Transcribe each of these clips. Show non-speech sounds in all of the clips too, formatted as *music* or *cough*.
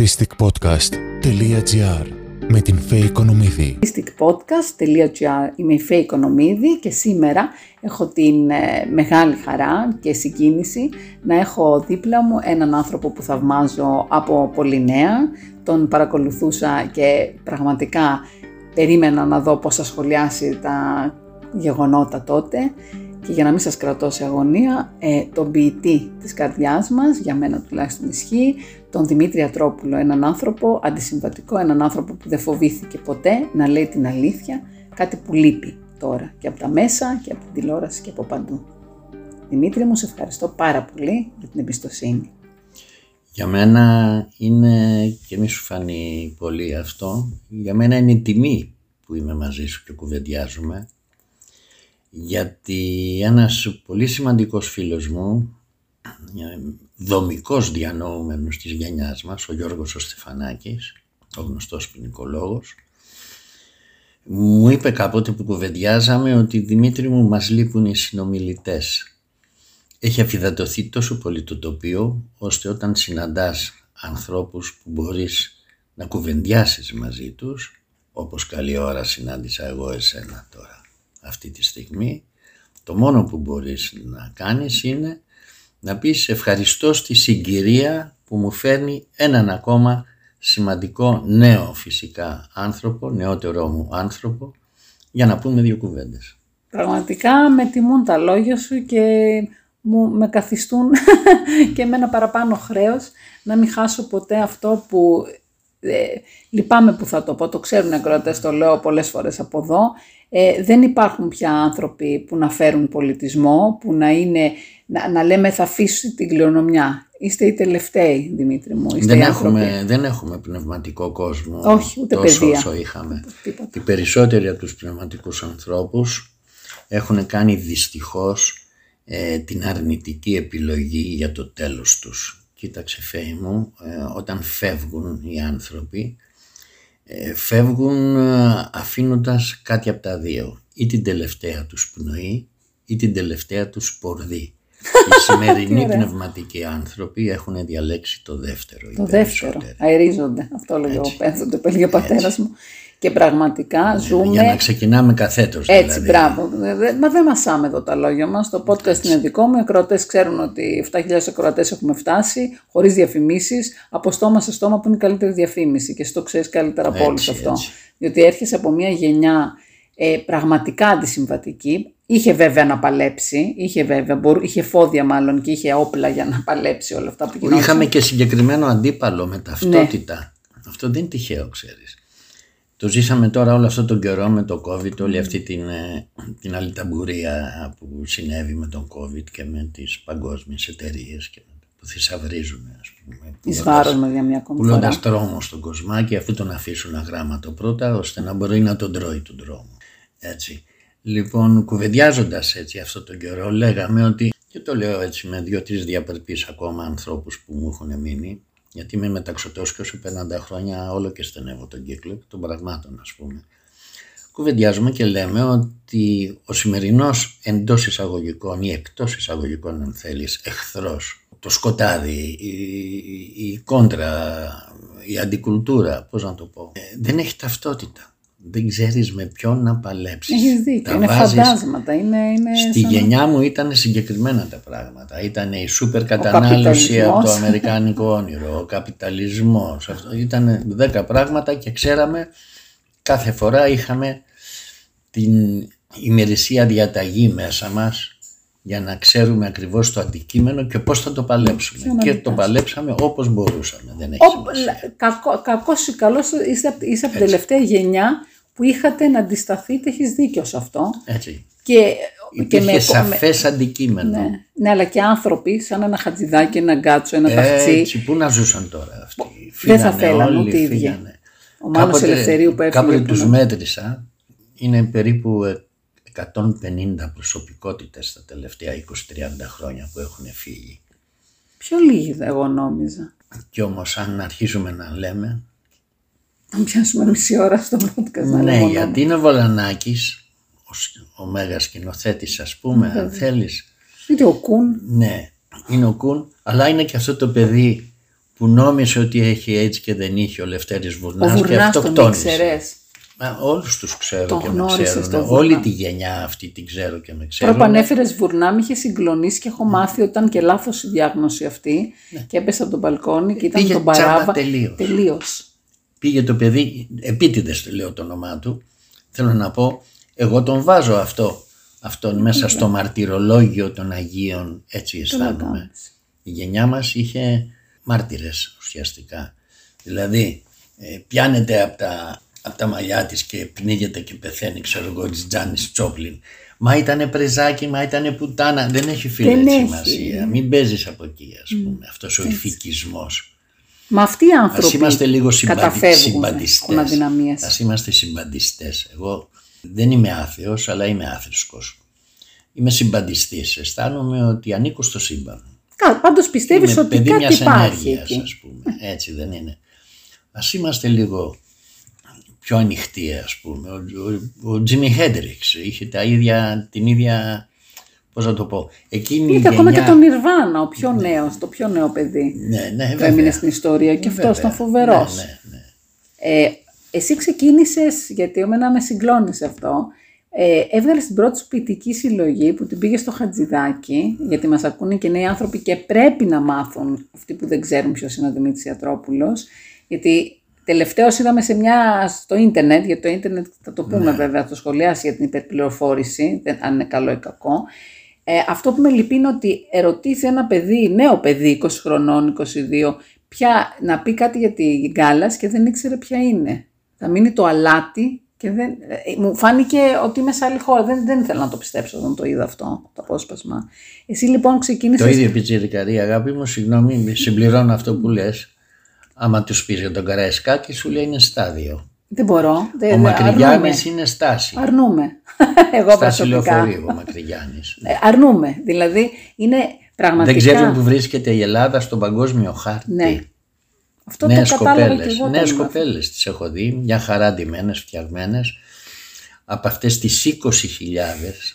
artisticpodcast.gr με την Φέη Οικονομίδη. artisticpodcast.gr Είμαι η Φέη Οικονομίδη και σήμερα έχω την ε, μεγάλη χαρά και συγκίνηση να έχω δίπλα μου έναν άνθρωπο που θαυμάζω από πολύ νέα. Τον παρακολουθούσα και πραγματικά περίμενα να δω πώς θα σχολιάσει τα γεγονότα τότε και για να μην σας κρατώ σε αγωνία, ε, τον ποιητή της καρδιάς μας, για μένα τουλάχιστον ισχύει, τον Δημήτρη Ατρόπουλο, έναν άνθρωπο αντισυμβατικό, έναν άνθρωπο που δεν φοβήθηκε ποτέ να λέει την αλήθεια, κάτι που λείπει τώρα και από τα μέσα και από την τηλεόραση και από παντού. Δημήτρη μου, σε ευχαριστώ πάρα πολύ για την εμπιστοσύνη. Για μένα είναι, και μη σου φανεί πολύ αυτό, για μένα είναι η τιμή που είμαι μαζί σου και κουβεντιάζουμε γιατί ένας πολύ σημαντικός φίλος μου, δομικός διανοούμενος της γενιάς μας, ο Γιώργος ο Στεφανάκης, ο γνωστός ποινικολόγος, μου είπε κάποτε που κουβεντιάζαμε ότι Δημήτρη μου μας λείπουν οι συνομιλητές. Έχει αφιδατωθεί τόσο πολύ το τοπίο, ώστε όταν συναντάς ανθρώπους που μπορείς να κουβεντιάσεις μαζί τους, όπως καλή ώρα συνάντησα εγώ εσένα τώρα αυτή τη στιγμή το μόνο που μπορείς να κάνεις είναι να πεις ευχαριστώ στη συγκυρία που μου φέρνει έναν ακόμα σημαντικό νέο φυσικά άνθρωπο, νεότερό μου άνθρωπο για να πούμε δύο κουβέντες. Πραγματικά με τιμούν τα λόγια σου και μου με καθιστούν *laughs* και με ένα παραπάνω χρέος να μην χάσω ποτέ αυτό που ε, λυπάμαι που θα το πω, το ξέρουν οι ακροατές, το λέω πολλές φορές από εδώ, ε, δεν υπάρχουν πια άνθρωποι που να φέρουν πολιτισμό, που να, είναι, να, να λέμε θα αφήσει την κληρονομιά. Είστε οι τελευταίοι, Δημήτρη μου. Είστε δεν, έχουμε, δεν έχουμε πνευματικό κόσμο Όχι, ούτε τόσο παιδεία. όσο είχαμε. Οι περισσότεροι από τους πνευματικούς ανθρώπους έχουν κάνει δυστυχώς ε, την αρνητική επιλογή για το τέλος τους. Κοίταξε Φέη μου, ε, όταν φεύγουν οι άνθρωποι, ε, φεύγουν ε, αφήνοντας κάτι από τα δύο. Ή την τελευταία τους πνοή ή την τελευταία τους πορδί. Οι σημερινοί *laughs* πνευματικοί άνθρωποι έχουν διαλέξει το δεύτερο. Το δεύτερο. Αερίζονται. Αυτό λέγει ο Πένθον, το έλεγε ο πατέρας μου. Και πραγματικά ναι, ζούμε. Για να ξεκινάμε καθέτος. Έτσι, δηλαδή. μπράβο. Μα δεν μασάμε εδώ τα λόγια μας. Το podcast Έτσι. είναι δικό μου. Οι ακροατές ξέρουν ότι 7.000 ακροατές έχουμε φτάσει, χωρίς διαφημίσεις, από στόμα σε στόμα που είναι η καλύτερη διαφήμιση. Και εσύ το ξέρεις καλύτερα από όλους αυτό. Διότι έρχεσαι από μια γενιά ε, πραγματικά αντισυμβατική. Είχε βέβαια να παλέψει, είχε βέβαια, μπορού, είχε φόδια μάλλον και είχε όπλα για να παλέψει όλα αυτά που γινόταν. Είχαμε και συγκεκριμένο αντίπαλο με ταυτότητα. Ναι. Αυτό δεν είναι τυχαίο, ξέρεις. Το ζήσαμε τώρα όλο αυτό τον καιρό με το COVID, όλη αυτή την, ε, την άλλη ταμπουρία που συνέβη με τον COVID και με τις παγκόσμιες εταιρείες που θησαυρίζουν, ας πούμε. Εις βάρος με για μια ακόμη Πουλώντας τρόμο στον κοσμάκι αφού τον αφήσουν αγράμματο πρώτα ώστε να μπορεί να τον τρώει τον δρόμο. Έτσι. Λοιπόν, κουβεντιάζοντας έτσι αυτό τον καιρό λέγαμε ότι και το λέω έτσι με δύο-τρεις διαπερπείς ακόμα ανθρώπους που μου έχουν μείνει γιατί είμαι μεταξωτός και όσο 50 χρόνια όλο και στενεύω τον κύκλο των πραγμάτων ας πούμε. Κουβεντιάζουμε και λέμε ότι ο σημερινός εντός εισαγωγικών ή εκτός εισαγωγικών αν θέλεις εχθρός, το σκοτάδι, η, η, η κόντρα, η αντικουλτούρα, πώς να το πω, ε, δεν έχει ταυτότητα δεν ξέρεις με ποιον να παλέψεις. Έχεις δίκιο, είναι φαντάσματα. Είναι, είναι στη σαν... γενιά μου ήταν συγκεκριμένα τα πράγματα. Ήταν η σούπερ κατανάλωση από το αμερικάνικο όνειρο, ο καπιταλισμός. Αυτό. Ήταν δέκα πράγματα και ξέραμε κάθε φορά είχαμε την ημερησία διαταγή μέσα μας για να ξέρουμε ακριβώς το αντικείμενο και πώς θα το παλέψουμε. Και το παλέψαμε όπως μπορούσαμε. Δεν έχει κακό, κακός ή καλός είστε, είστε από την τελευταία γενιά που είχατε να αντισταθείτε, έχεις δίκιο σε αυτό. Έτσι. Και, και με σαφές αντικείμενο. Ναι, ναι, αλλά και άνθρωποι σαν ένα χατζηδάκι, ένα γκάτσο, ένα ταξί. Έτσι, πού να ζούσαν τώρα αυτοί; Δεν θα θέλανε ούτε οι ίδιοι. Ο Μάνος Ελευθερίου που έφυγε. Κάποτε τους μέτρησα, είναι περίπου 150 προσωπικότητες τα τελευταία 20-30 χρόνια που έχουν φύγει. Πιο λίγοι εγώ νόμιζα. Κι όμως αν αρχίζουμε να λέμε... Να πιάσουμε μισή ώρα στο podcast. Ναι, γιατί είναι ο Βολανάκης, ο, ο μέγας σκηνοθέτης ας πούμε, αν θέλεις. Είναι ο Κούν. Ναι, είναι ο Κούν, αλλά είναι και αυτό το παιδί που νόμισε ότι έχει έτσι και δεν είχε ο Λευτέρης Ο Βουρνάς και Βουρνάς τον αυτοκτόνησε. Ήξερες. Μα όλους τους ξέρω Τον και με γνώρισες ξέρουν. τον Όλη Βουρνά. τη γενιά αυτή την ξέρω και με Τώρα ξέρουν. που ανέφερε Βουρνά, με είχε συγκλονίσει και έχω μάθει ότι ήταν και λάθος η διάγνωση αυτή. Και έπεσα από τον μπαλκόνι και ήταν Ναι. Πήγε τον παράβα. τσάμπα τελείως. Τελείως. Πήγε το παιδί, επίτηδες το λέω το όνομά του, θέλω να πω, εγώ τον βάζω αυτό, αυτόν μέσα στο μαρτυρολόγιο των Αγίων, έτσι αισθάνομαι. κάνεις. Η γενιά μας είχε μάρτυρες ουσιαστικά. Δηλαδή ε, πιάνεται από τα, απ' τα μαλλιά της και πνίγεται και πεθαίνει, ξέρω εγώ, της Τζάνης Τσόπλιν. Μα ήτανε πρεζάκι, μα ήτανε πουτάνα. Δεν έχει φίλε Δεν έχει. σημασία. Μην παίζεις από εκεί, ας πούμε. Αυτός ο ηθικισμός. Μα αυτοί οι Ας άνθρωποι είμαστε λίγο συμπαντι... καταφεύγουν, συμπαντιστές. έχουν αδυναμίες. Ας είμαστε συμπαντιστές. Εγώ δεν είμαι άθεος, αλλά είμαι άθρησκος. Είμαι συμπαντιστής. Αισθάνομαι ότι ανήκω στο σύμπαν. Κα- Πάντως πιστεύεις Είμαι ότι παιδί κάτι μιας υπάρχει ενέργειας, εκεί. ας πούμε. Έτσι δεν είναι. Ας είμαστε λίγο πιο ανοιχτοί, ας πούμε. Ο, ο, ο Τζίμι Χέντριξ είχε τα ίδια, την ίδια, πώς να το πω, εκείνη η Είχε ακόμα και γενιά- τον Νιρβάνα, ο πιο νέος, το πιο νέο παιδί. Ναι, ναι, που βέβαια. έμεινε στην ιστορία και Βέβαια. αυτός ήταν φοβερός. Ναι, ναι, ναι. Ε, εσύ ξεκίνησες, γιατί εμένα με συγκλώνησε αυτό, ε, έβγαλες την πρώτη σου ποιητική συλλογή που την πήγε στο Χατζηδάκι, γιατί μας ακούνε και νέοι άνθρωποι και πρέπει να μάθουν αυτοί που δεν ξέρουν ποιος είναι ο Δημήτρης Ιατρόπουλος, γιατί τελευταίως είδαμε σε μια, στο ίντερνετ, γιατί το ίντερνετ θα το πούμε βέβαια, θα το σχολιάσει για την υπερπληροφόρηση, δεν, αν είναι καλό ή κακό, ε, αυτό που με λυπεί είναι ότι ερωτήθη ένα παιδί, νέο παιδί, 20 χρονών, 22, πια να πει κάτι για τη Γκάλας και δεν ήξερε ποια είναι. Θα μείνει το αλάτι και δεν, ε, μου φάνηκε ότι είμαι σε άλλη χώρα. Δεν, δεν ήθελα να το πιστέψω όταν το είδα αυτό, το απόσπασμα. Εσύ λοιπόν ξεκίνησες... Το ίδιο πιτσιρικαρή αγάπη μου, συγγνώμη, συμπληρώνω αυτό που λες. Άμα τους πεις για τον Καραϊσκάκη, σου λέει είναι στάδιο. Δεν μπορώ. Δεν, Ο δεν- Μακρυγιάννης είναι στάση. Αρνούμε. *laughs* Εγώ Στάση προσωπικά. λεωφορείου ο Μακρυγιάννης. Ε, *laughs* αρνούμε. Δηλαδή είναι πραγματικά... Δεν ξέρουν που βρίσκεται η Ελλάδα στον παγκόσμιο χάρτη. Ναι. Αυτό Νέες το κατάλαβα και κοπέλες. εγώ. Νέες όταν- κοπέλες τις έχω δει, μια χαρά ντυμένες, φτιαγμένες. Από αυτές τις 20.000,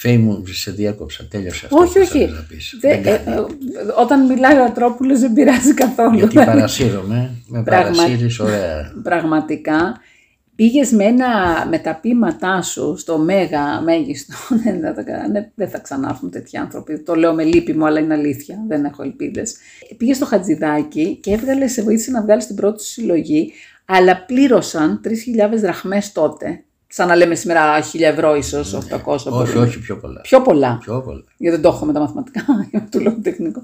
Φέη μου, σε διάκοψα, τέλειωσε αυτό Όχι, που όχι. θέλεις να πεις. Δεν- Δεν ε, κάνει. ε, όταν μιλάει ο Ατρόπουλος δεν πειράζει καθόλου. Γιατί παρασύρωμαι, με Πραγμα- παρασύρεις ωραία. Πραγματικά πήγες με, ένα, με τα ποίηματά σου στο μέγα μέγιστο. *laughs* δεν, θα, τα κάνανε, δεν θα ξανάρθουν τέτοιοι άνθρωποι. Το λέω με λύπη μου, αλλά είναι αλήθεια. Δεν έχω ελπίδες. Πήγες στο Χατζηδάκι και έβγαλε, σε βοήθησε να βγάλεις την πρώτη σου συλλογή, αλλά πλήρωσαν 3.000 δραχμές τότε. Σαν να λέμε σήμερα 1.000 ευρώ ίσως, 800. Ναι. όχι, μπορεί. όχι, πιο πολλά. Πιο πολλά. Πιο πολλά. γιατί δεν το έχω με τα μαθηματικά, *laughs* του λέω τεχνικό.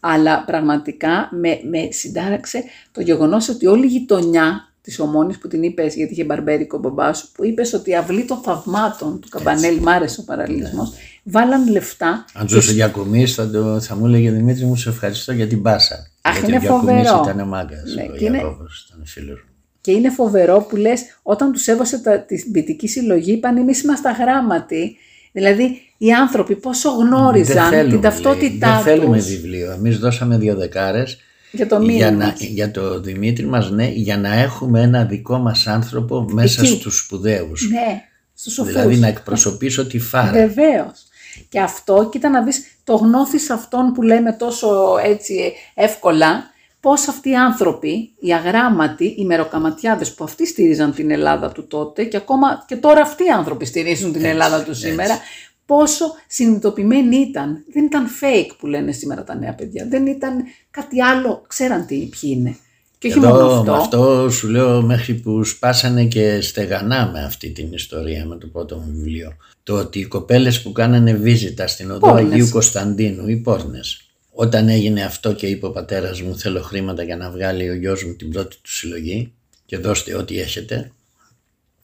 Αλλά πραγματικά με, με συντάραξε το γεγονός ότι όλη η γειτονιά της Ομόνης που την είπες, γιατί είχε μπαρμπέρικο ο μπαμπάς σου, που είπες ότι η αυλή των θαυμάτων του Καμπανέλη, μ' άρεσε ο παραλληλισμός, βάλαν λεφτά. Αν ζούσε για Διακομής θα, το- θα μου έλεγε Δημήτρη μου σε ευχαριστώ για την πάσα. Αχ, Γιατί είναι ο Διακομής φοβερό. ήταν μάγκας. Ναι, ο και είναι- Ιακώβος ήταν φίλος μου. Και είναι φοβερό που λες, όταν τους έβασε τα, την ποιητική συλλογή, είπαν εμείς είμαστε αγράμματοι. Δηλαδή, οι άνθρωποι πόσο γνώριζαν Δεν θέλουμε, την λέει. ταυτότητά Δεν θέλουμε τους βιβλίο. Εμείς δώσαμε δύο δεκάρες για το μήνυμα. για, να, για το Δημήτρη μας, ναι, για να έχουμε ένα δικό μας άνθρωπο μέσα Εκεί. στους σπουδαίους. Ναι, στους σοφούς. δηλαδή να εκπροσωπήσω τη φάρα. Βεβαίως. Και αυτό, κοίτα να δεις, το γνώθεις αυτόν που λέμε τόσο έτσι εύκολα, πώς αυτοί οι άνθρωποι, οι αγράμματοι, οι μεροκαματιάδες που αυτοί στήριζαν την Ελλάδα του τότε και ακόμα και τώρα αυτοί οι άνθρωποι στηρίζουν την Ελλάδα του σήμερα, πόσο συνειδητοποιημένοι ήταν. Δεν ήταν fake που λένε σήμερα τα νέα παιδιά. Δεν ήταν κάτι άλλο, ξέραν τι, ποιοι είναι. Και όχι μόνο Εδώ αυτό. με αυτό σου λέω μέχρι που σπάσανε και στεγανά με αυτή την ιστορία με το πρώτο μου βιβλίο. Το ότι οι κοπέλες που κάνανε βίζιτα στην οδό Πόρνες. Αγίου Κωνσταντίνου, οι πόρνες, όταν έγινε αυτό και είπε ο πατέρας μου θέλω χρήματα για να βγάλει ο γιος μου την πρώτη του συλλογή και δώστε ό,τι έχετε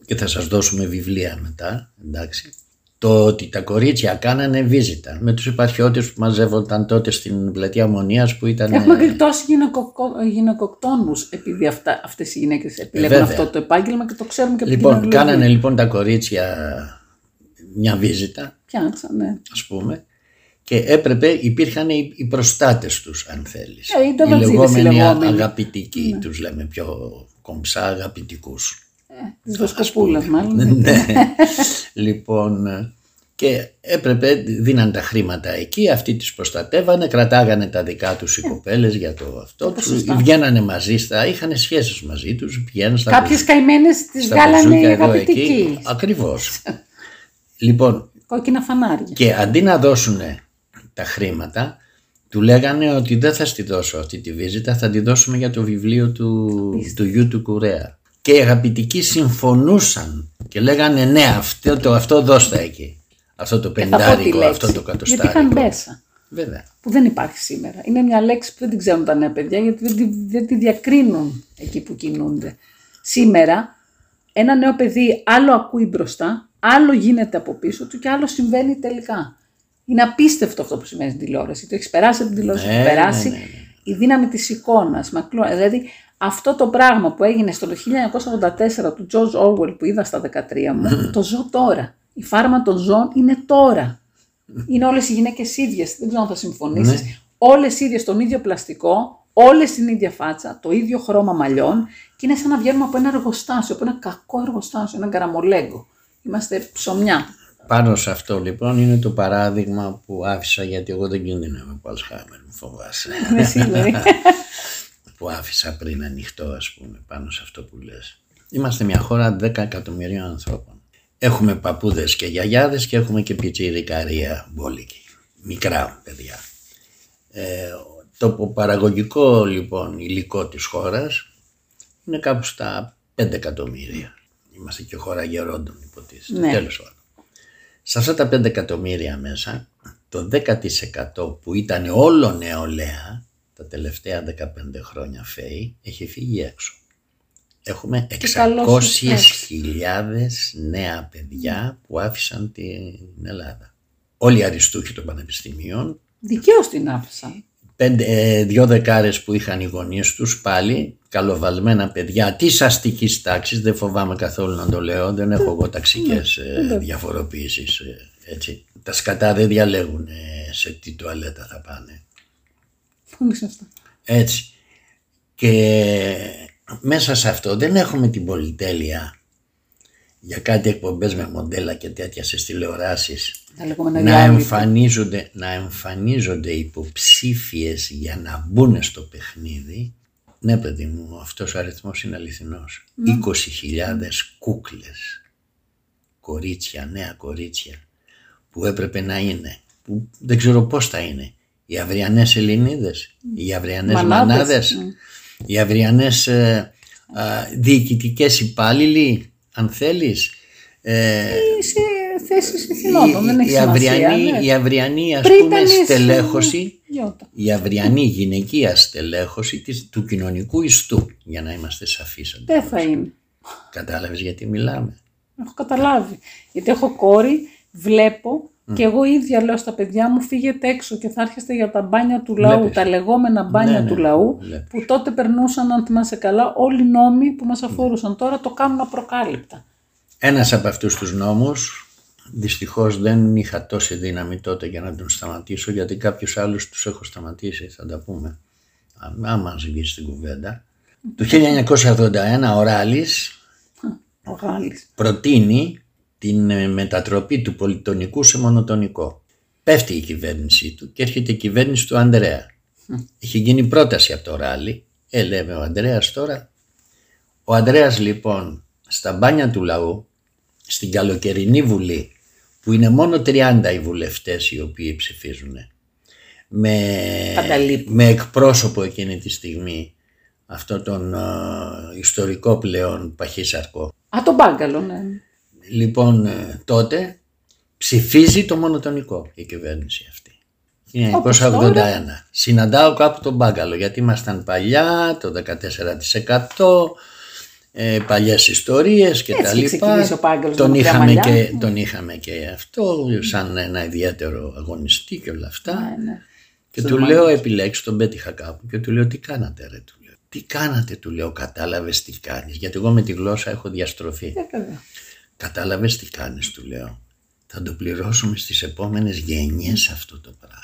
και θα σας δώσουμε βιβλία μετά, εντάξει. Το ότι τα κορίτσια κάνανε βίζιτα με τους υπαρχιώτες που μαζεύονταν τότε στην πλατεία Μονίας που ήταν... Έχουμε γλιτώσει γυναικοκο- γυναικοκτόνους επειδή αυτά, αυτές οι γυναίκες επιλέγουν Ε, βέβαια. αυτό το επάγγελμα και το ξέρουμε και από την Λοιπόν, κοινωνία. κάνανε λοιπόν τα κορίτσια μια βίζιτα, Πιάνξαν, ναι. ας πούμε, και έπρεπε, υπήρχαν οι, οι προστάτες τους, αν θέλεις. Ε, οι οι νταβατζίδες οι λεγόμενοι λεγόμενοι. αγαπητικοί, τους λέμε πιο κομψά αγαπητικούς. Της Βοσκοπούλας μάλλον. ναι. λοιπόν, και έπρεπε, δίναν τα χρήματα εκεί, αυτοί τις προστατεύανε, κρατάγανε τα δικά τους οι κοπέλες για το αυτό, Τότε σωστά. βγαίνανε μαζί στα, είχαν σχέσεις μαζί τους, πηγαίναν στα Κάποιες καημένες τις στα βγάλανε μπουζούκια εδώ, αγαπητικοί. εκεί. Ακριβώς. λοιπόν, Κόκκινα φανάρια. και αντί να δώσουν τα χρήματα, του λέγανε ότι δεν θα στη δώσω αυτή τη βίζητα, θα τη δώσουμε για το βιβλίο του, του γιου του Κουρέα. Και οι αγαπητικοί συμφωνούσαν και λέγανε ναι αυτό, το, αυτό δώστα εκεί. Αυτό το Θα πω τη πεντάρικο, λέξη. αυτό το Γιατί κατοστάρικο. είχαν μέσα. Βέβαια. Που δεν υπάρχει σήμερα. Είναι μια λέξη που δεν την ξέρουν τα νέα παιδιά γιατί δεν τη, δεν τη διακρίνουν εκεί που κινούνται. Σήμερα ένα νέο παιδί άλλο ακούει μπροστά, άλλο γίνεται από πίσω του και άλλο συμβαίνει τελικά. Είναι απίστευτο αυτό που συμβαίνει στην τηλεόραση. Το έχεις περάσει από την τηλεόραση, Ναι, έχεις περάσει ναι, ναι, ναι. η δύναμη της εικόνας. μακλό- Δηλαδή αυτό το πράγμα που έγινε στο 1984 του George Orwell που είδα στα 13 μου, *laughs* το ζω τώρα. Η φάρμα των ζώων είναι τώρα. Είναι όλες οι γυναίκες ίδιες, δεν ξέρω αν θα συμφωνήσεις. Ναι. Όλες ίδιες τον ίδιο πλαστικό, όλες την ίδια φάτσα, το ίδιο χρώμα μαλλιών και είναι σαν να βγαίνουμε από ένα εργοστάσιο, από ένα κακό εργοστάσιο, ένα καραμολέγκο. Είμαστε ψωμιά. Πάνω σε αυτό λοιπόν είναι το παράδειγμα που άφησα γιατί εγώ δεν κινδυνεύω από Αλσχάιμερ, μου φοβάσαι. Είναι σίγουρη. *laughs* που άφησα πριν ανοιχτό ας πούμε πάνω σε αυτό που λες. Είμαστε μια χώρα 10 εκατομμυρίων ανθρώπων. Έχουμε παππούδες και γιαγιάδες και έχουμε και πιτσιρικαρία μπόλικη. Μικρά παιδιά. Ε, το παραγωγικό λοιπόν υλικό της χώρας είναι κάπου στα 5 εκατομμύρια. Είμαστε και χώρα γερόντων υποτίθεται. Ναι. Τέλος πάντων. Σε αυτά τα 5 εκατομμύρια μέσα, το 10% που ήταν όλο νεολαία, τα τελευταία 15 χρόνια φέη, έχει φύγει έξω. Έχουμε καλώς 600.000 ήρθες. νέα παιδιά που άφησαν την Ελλάδα. Όλοι οι αριστούχοι των πανεπιστημίων, Δικαίως την άφησαν. πέντε, ε, δυο δεκάρες που είχαν οι γονείς τους πάλι, καλοβαλμένα παιδιά της αστικής τάξης, δεν φοβάμαι καθόλου να το λέω, δεν έχω εγώ ταξικές ε, διαφοροποιήσεις, ε, έτσι. Τα σκατά δεν διαλέγουν ε, σε τι τουαλέτα θα πάνε. Πολύ σωστά. Έτσι. Και μέσα σε αυτό δεν έχουμε την πολυτέλεια για κάτι εκπομπές με μοντέλα και τέτοια στις τηλεοράσεις Τα λεγόμενα να reality. εμφανίζονται, να εμφανίζονται υποψήφιες για να μπουν στο παιχνίδι ναι παιδί μου αυτός ο αριθμός είναι αληθινός 20.000 κούκλες κορίτσια, νέα κορίτσια που έπρεπε να είναι που δεν ξέρω πώς θα είναι οι αυριανές Ελληνίδες οι αυριανές Μανάδες. μανάδες, Μμ. οι αυριανές ε, α, διοικητικές υπάλληλοι αν θέλεις ε, σε θέσεις ηθινόντων, δεν έχει η, σημασία. αυριανή, ναι. η αυριανή ας Πριν πούμε ήταν η στελέχωση Γιώτα. η αυριανή γυναικεία στελέχωση της, του κοινωνικού ιστού για να είμαστε σαφείς Δεν θα είναι. κατάλαβες γιατί μιλάμε Έχω καταλάβει. Γιατί έχω κόρη, βλέπω και εγώ ίδια λέω στα παιδιά μου φύγετε έξω και θα έρχεστε για τα μπάνια του λαού, Βλέπεις. τα λεγόμενα μπάνια Ναι, ναι, του λαού, βλέπεις. που τότε περνούσαν, αν θυμάσαι καλά, όλοι οι νόμοι που μας αφορούσαν. Τώρα το κάνουν απροκάλυπτα. ένας από αυτούς τους νόμους δυστυχώς δεν είχα τόση δύναμη τότε για να τον σταματήσω γιατί κάποιους άλλους τους έχω σταματήσει θα τα πούμε Α- άμα βγεις στην κουβέντα το 1981 ο Ράλης Ο Γάλλης. προτείνει την ε, μετατροπή του πολυτονικού σε μονοτονικό. Πέφτει η κυβέρνησή του και έρχεται η κυβέρνηση του Ανδρέα. Έχει γίνει πρόταση από το ράλι. Ε, λέμε ο Ανδρέας τώρα. Ο Ανδρέας λοιπόν στα μπάνια του λαού, στην καλοκαιρινή βουλή, που είναι μόνο 30 οι βουλευτές οι οποίοι ψηφίζουν, με, Πανταλείπουν. με εκπρόσωπο εκείνη τη στιγμή αυτό τον ε, ιστορικό πλέον παχύσαρκο Α, το μπάγκαλο, ναι. Λοιπόν, ε, τότε ψηφίζει το μονοτονικό η κυβέρνηση αυτή. Είναι Όπως 1981. τώρα. Συναντάω κάπου τον Μπάγκαλο γιατί ήμασταν παλιά, το 14%, ε, παλιές ιστορίες και Έτσι τα είχε λοιπά. ξεκινήσει ο Μπάγκαλος Τον με μακριά είχαμε, μαλλιά. και, τον είχαμε και αυτό σαν ένα ιδιαίτερο αγωνιστή και όλα αυτά. Ναι, ναι. Και Στον του Μάγκαλο. λέω επιλέξει, τον πέτυχα κάπου και του λέω τι κάνατε ρε του λέω. Τι κάνατε του λέω, κατάλαβες τι κάνεις. Γιατί εγώ με τη γλώσσα έχω διαστροφή. Ε, βέβαια. Κατάλαβες τι κάνεις του λέω. Θα το πληρώσουμε στις επόμενες γενιές αυτό το πράγμα.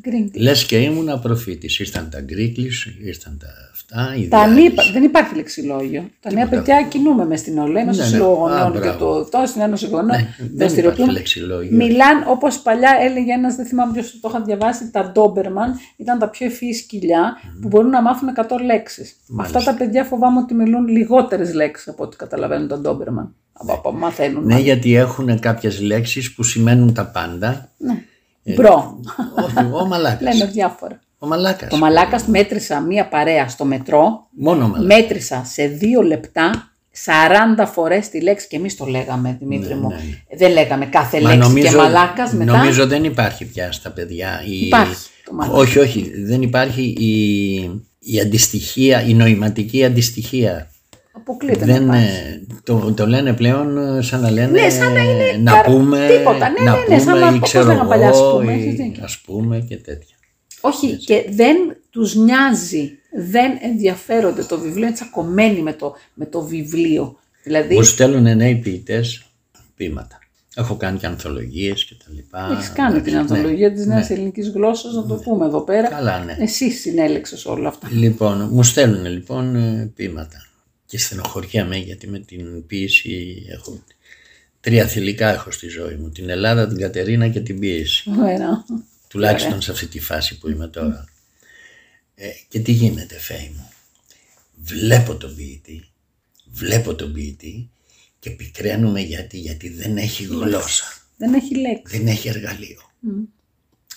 Γκρίνκλι. Λες και ήμουν προφήτης. Ήρθαν τα γκρίκλις, ήρθαν τα αυτά. οι Τα διάλυση. νύπα, δεν υπάρχει λεξιλόγιο. Τα νέα Τίποτα. παιδιά κινούμε μες στην όλα. Είμαστε Ναι, στο ναι. σύλλογο Α, γονέων και μπράβο. το αυτό, στην Ένωση Γονέων. Ναι, δεν δραστηριοποιούμε. υπάρχει λεξιλόγιο. Μιλάν όπως παλιά έλεγε ένας, δεν θυμάμαι ποιος το είχα διαβάσει, τα Ντόμπερμαν ήταν τα πιο ευφυής σκυλιά που μπορούν να μάθουν 100 λέξεις. Μάλιστα. Αυτά τα παιδιά φοβάμαι ότι μιλούν λιγότερες λέξεις από ό,τι καταλαβαίνουν τα Ντόμπερμαν. Από, από μαθαίνουν. Ναι, γιατί έχουν κάποιες λέξεις που σημαίνουν τα πάντα. Μπρο. Όχι, ο μαλάκας. *laughs* Λέμε διάφορα. Ο μαλάκας. Το μαλάκας μέτρησα μία παρέα στο μετρό. Μόνο ο μαλάκας. Μέτρησα σε δύο λεπτά 40 φορές τη λέξη και εμείς το λέγαμε, Δημήτρη μου. ναι. Δεν λέγαμε κάθε Μα λέξη και μαλάκας μετά. νομίζω δεν υπάρχει πια στα παιδιά. Η... Υπάρχει το μαλάκα. Όχι, όχι. Δεν υπάρχει η, η αντιστοιχία, η νοηματική αντιστοιχία. Αποκλείται Δεν, να ε, υπάρχει. το, το λένε πλέον ε, σαν να λένε Ναι, σαν να είναι να καρ- πούμε, τίποτα. Ναι, να ναι, ναι, σαν πούμε να- ή πώς ξέρω λέγανε παλιά, ας εγώ, πούμε, ή έχεις δίκιο. ας πούμε και τέτοια. Όχι, και δεν τους νοιάζει, δεν ενδιαφέρονται. Το βιβλίο είναι τσακωμένοι με το, με το βιβλίο. Δηλαδή, Μου στέλνουν νέοι ποιητές ποίηματα. Έχω κάνει και ανθολογίες και τα λοιπά. έχεις κάνει την Εντάξει, ναι. ανθολογία της νέας ελληνικής γλώσσας, να το πούμε εδώ πέρα. Καλά, ναι. Εσύ συνέλεξες όλα αυτά. Λοιπόν, μου στέλνουν λοιπόν ε, ποίηματα και στενοχωριέμαι γιατί με την ποίηση έχω τρία θηλυκά έχω στη ζωή μου. Την Ελλάδα, την Κατερίνα και την ποίηση. Ωραία. Τουλάχιστον σε αυτή τη φάση που είμαι τώρα. Ε, και τι γίνεται Φέη μου. Βλέπω τον ποιητή, βλέπω τον ποιητή και πικραίνουμε γιατί, γιατί δεν έχει γλώσσα, Δεν έχει λέξη. δεν έχει εργαλείο.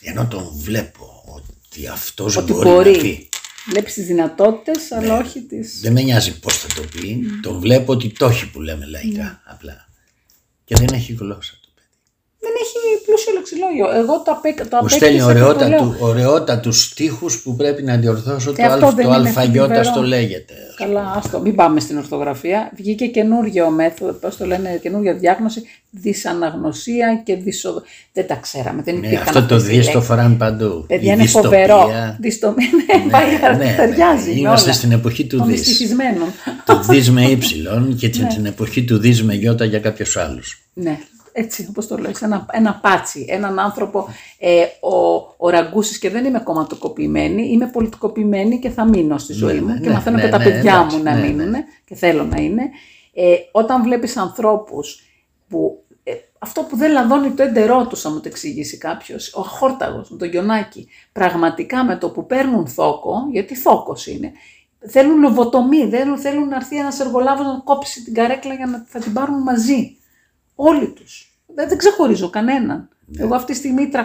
Ενώ τον βλέπω ότι αυτός Ότι μπορεί, μπορεί. να πει. Βλέπει τις δυνατότητες, αλλά όχι τι. Δεν με νοιάζει πώς θα το πει, τον βλέπω ότι το έχει που λέμε λαϊκά απλά. Και δεν έχει γλώσσα το παιδί. Δεν έχει πλούσιο λεξιλόγιο. Εγώ το, απέ, το Μου απέκτησα στέλνει και το λέω. ωραιότατου, ωραιότατους στίχους που πρέπει να διορθώσω Και το, αυτό αλφ, δεν το είναι αλφαγιώτας θλιβερό. στο λέγεται. Καλά, άστο, μην πάμε στην ορθογραφία. Βγήκε καινούργιο μέθοδο, πώς το λένε, καινούργια διάγνωση, δυσαναγνωσία και δυσοδο... Δεν τα ξέραμε, δεν Ναι, υπήρχαν αυτό το αυτές οι δις το λέξεις. φοράνε παντού. Παιδιά Η είναι δυστοπία. φοβερό. Δυστομία, ναι, πάει, ναι, ταιριάζει. με Είμαστε όλα. στην εποχή του Των δις. δυστυχισμένων. Το δις με *laughs* ύψιλον και την, την εποχή του δις με γιώτα για κάποιους άλλους. Ναι, έτσι όπως το λες, ένα, ένα πάτσι, έναν άνθρωπο, ε, ο, ο Ραγκούσης και δεν είμαι κομματοκοποιημένη, είμαι πολιτικοποιημένη και θα μείνω στη ζωή μου ναι, και ναι, μαθαίνω ναι, και τα ναι, παιδιά εντάξει, μου να ναι, ναι. μείνουν και θέλω να είναι. Ε, όταν βλέπεις ανθρώπους που ε, αυτό που δεν λαδώνει το έντερό τους, θα μου το εξηγήσει κάποιος, ο Χόρταγος με το Γιονάκι, πραγματικά με το που παίρνουν θόκο, γιατί θόκος είναι, θέλουν λοβοτομή, δεν θέλουν να έρθει ένας εργολάβος να κόψει την καρέκλα για να θα την πάρουν μαζί. Όλοι τους. Δεν, δεν ξεχωρίζω κανέναν. Εγώ αυτή τη στιγμή οι 300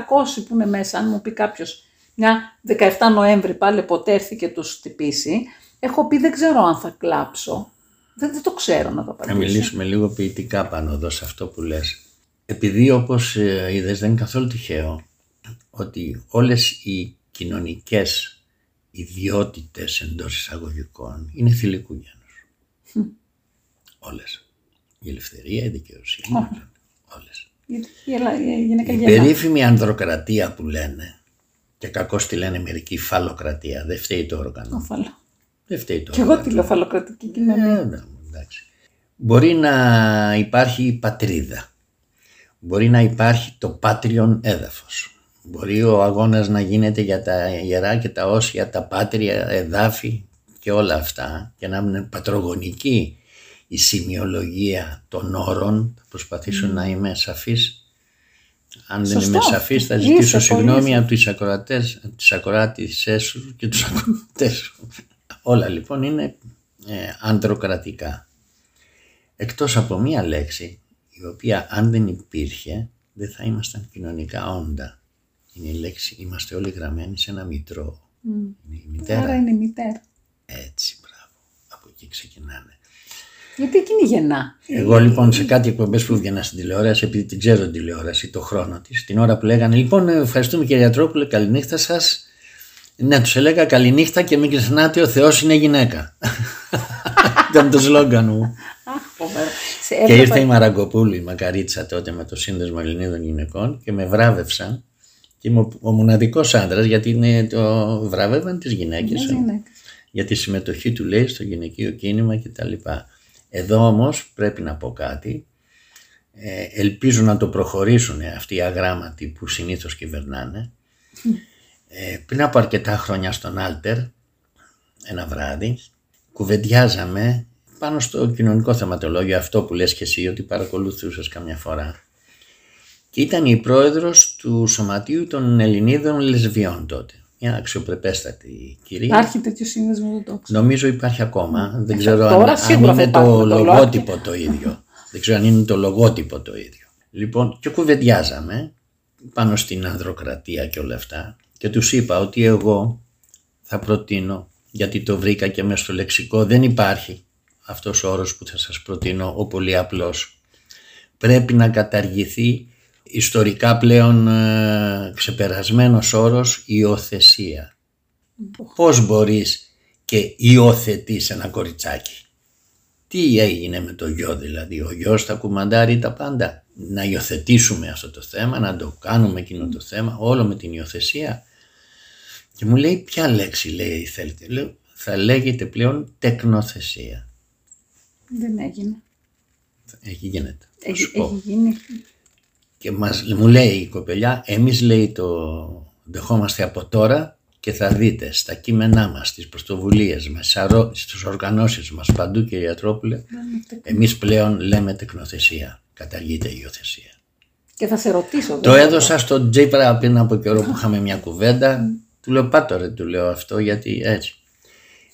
που είναι μέσα, αν μου πει κάποιος μια 17 Νοέμβρη πάλι ποτέ έρθει και τους χτυπήσει, έχω πει δεν ξέρω αν θα κλάψω. Δεν, δεν το ξέρω να το Να απαντήσω. μιλήσουμε λίγο ποιητικά πάνω εδώ σε αυτό που λες. Επειδή όπως ε, είδες δεν είναι καθόλου τυχαίο ότι όλες οι κοινωνικές ιδιότητες εντός εισαγωγικών είναι θηλυκούς γένους. Όλες. Η ελευθερία, η δικαιοσύνη, όλες. Γιατί η ελα- η γυναίκα Η γελά. περίφημη ανδροκρατία που λένε και κακώς τη λένε μερικοί φαλοκρατία, δεν φταίει το όργανο. Φαλο. Δεν φταίει το Και εγώ όργανο. τη λέω φαλοκρατική κοινωνία. Ε, ναι, εντάξει. Μπορεί να υπάρχει πατρίδα. Μπορεί να υπάρχει το πάτριον έδαφος. Μπορεί ο αγώνας να γίνεται για τα ιερά και τα όσια, τα πάτρια εδάφη και όλα αυτά και να είναι πατρογονική η σημειολογία των όρων. Θα προσπαθήσω να είμαι σαφής. Αν δεν Σωστό. είμαι σαφής θα Είσαι ζητήσω πολύ συγγνώμη σαφής. από τις ακροατές, από τις ακροάτησές σου και τους ακροατές σου. Όλα λοιπόν είναι ε, ανδροκρατικά. Εκτός από μία λέξη η οποία αν δεν υπήρχε δεν θα ήμασταν κοινωνικά όντα. Είναι η λέξη είμαστε όλοι γραμμένοι σε ένα μητρό. Είναι η μητέρα. Άρα είναι η μητέρα. Έτσι, μπράβο. Από εκεί ξεκινάνε. Γιατί εκείνη γεννά. Εγώ λοιπόν σε κάτι εκπομπές που βγαίνα στην τηλεόραση, επειδή την ξέρω την τηλεόραση, το χρόνο της, την ώρα που λέγανε Λοιπόν, ευχαριστούμε κύριε Γιατρόπουλε, καληνύχτα σας. Ναι, τους έλεγα καληνύχτα και μην ξεχνάτε, ο Θεός είναι γυναίκα. *laughs* Ήταν το σλόγκαν μου. Αχ, φοβερό. Σε Και έβλεπα- ήρθε η Μαραγκοπούλου, η μακαρίτισσα τότε με το Σύνδεσμο Ελληνίδων Γυναικών και με βράβευσαν. Και είμαι ο, ο μοναδικός άντρας, γιατί είναι το βράβευαν τις γυναίκες. Μιας γυναίκας. για τη συμμετοχή του λέει στο γυναικείο κίνημα κτλ. Εδώ όμως πρέπει να πω κάτι. Ε, ελπίζω να το προχωρήσουν αυτοί οι αγράμματοι που συνήθως κυβερνάνε. Ε, πριν από αρκετά χρόνια στον Άλτερ, ένα βράδυ, κουβεντιάζαμε πάνω στο κοινωνικό θεματολόγιο, αυτό που λες και εσύ ότι παρακολουθούσες καμιά φορά. Και ήταν η πρόεδρος του Σωματείου των Ελληνίδων Λεσβιών τότε. Μια αξιοπρεπέστατη κυρία. Υπάρχει τέτοιο σύνδεσμο με το τόξο. Νομίζω υπάρχει ακόμα. Δεν Ε, ξέρω τώρα αν, σίγουρα αν θα είναι υπάρχουν το το λογότυπο το ίδιο. Δεν ξέρω αν είναι το λογότυπο το ίδιο. Λοιπόν, και κουβεντιάζαμε πάνω στην ανδροκρατία και όλα αυτά και τους είπα ότι εγώ θα προτείνω, γιατί το βρήκα και μέσα στο λεξικό, δεν υπάρχει αυτός ο όρος που θα σας προτείνω, ο πολύ απλός. Πρέπει να καταργηθεί ιστορικά πλέον ε, ξεπερασμένος όρος υιοθεσία. Πώς μπορείς και υιοθετείς ένα κοριτσάκι; Τι έγινε με το γιο δηλαδή, ο γιος θα κουμαντάρει τα πάντα. Να υιοθετήσουμε αυτό το θέμα, να το κάνουμε εκείνο το θέμα, όλο με την υιοθεσία. Και μου λέει ποια λέξη λέει θέλετε; Λέω θα λέγεται πλέον τεκνοθεσία. Δεν έγινε. Έχει γίνεται. θα Έχει, σου πω. έχει γίνει. Και μας, μου λέει η κοπελιά, εμείς λέει το δεχόμαστε από τώρα και θα δείτε στα κείμενά μας, στις πρωτοβουλίες μας, σαρό- στις οργανώσεις μας παντού κύριε Ατρόπουλε, εμείς πλέον λέμε τεκνοθεσία, καταργείται η υιοθεσία. Και θα σε ρωτήσω. Το βέβαια. έδωσα στον Τζίπρα πριν από καιρό που είχαμε μια κουβέντα. Του λέω πάτω ρε, του λέω αυτό γιατί έτσι.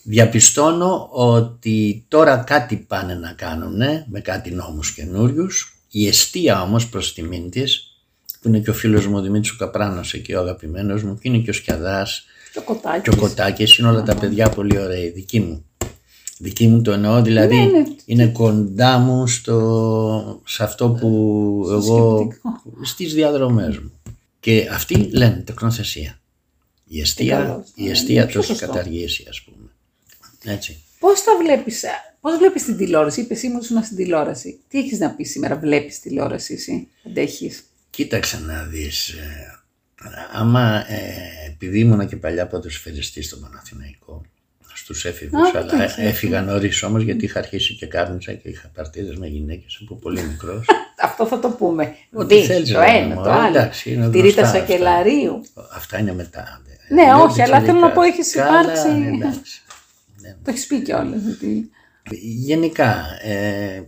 Διαπιστώνω ότι τώρα κάτι πάνε να κάνουν με κάτι νόμους καινούριους. Η αιστεία όμως προς τιμήν της, που είναι και ο φίλος μου ο Δημήτρης ο Καπράνος εκεί ο αγαπημένος μου και είναι και ο Σκιαδάς Και ο Κοτάκης. και ο Κοτάκης είναι όλα τα παιδιά πολύ ωραίοι, δικοί μου. Δικοί μου το εννοώ, δηλαδή Ναι, ναι. είναι κοντά μου στο, σε αυτό που Στο εγώ σκεπτικό. στις διαδρομές μου. Και αυτοί λένε τεκνοθεσία. Η αιστεία, καλώς. η Ναι, αιστεία είναι το πιο έχει σωστό. καταργήσει ας πούμε. Έτσι. Πώς τα βλέπεις, ε, πώς βλέπεις την τηλεόραση, είπες ήμουν στην τηλεόραση. Τι έχεις να πεις σήμερα, βλέπεις τηλεόραση εσύ, αντέχεις; Κοίταξε να δεις, ε, άμα ε, επειδή ήμουνα και παλιά ποδοσφαιριστής στο Παναθηναϊκό, στους έφηβους, Α, αλλά το ξέρω. έφυγα νωρίς όμως γιατί είχα αρχίσει και κάρνησα και είχα παρτίδες με γυναίκες από πολύ μικρός. *laughs* Αυτό θα το πούμε. Ό,τι Δει, θέλεις, το ρε, ένα, μωρέ, το άλλο. εντάξει, είναι Τη Ρίτα γνωστά αυτά. Σακελαρίου. Αυτά είναι μετά. Ναι, Λέω όχι, αλλά θέλω να πιτσιρικά. πω, έχεις Καλά, υπάρξει- εντάξει. Το έχεις πει κιόλας. Ότι- Γενικά, ε,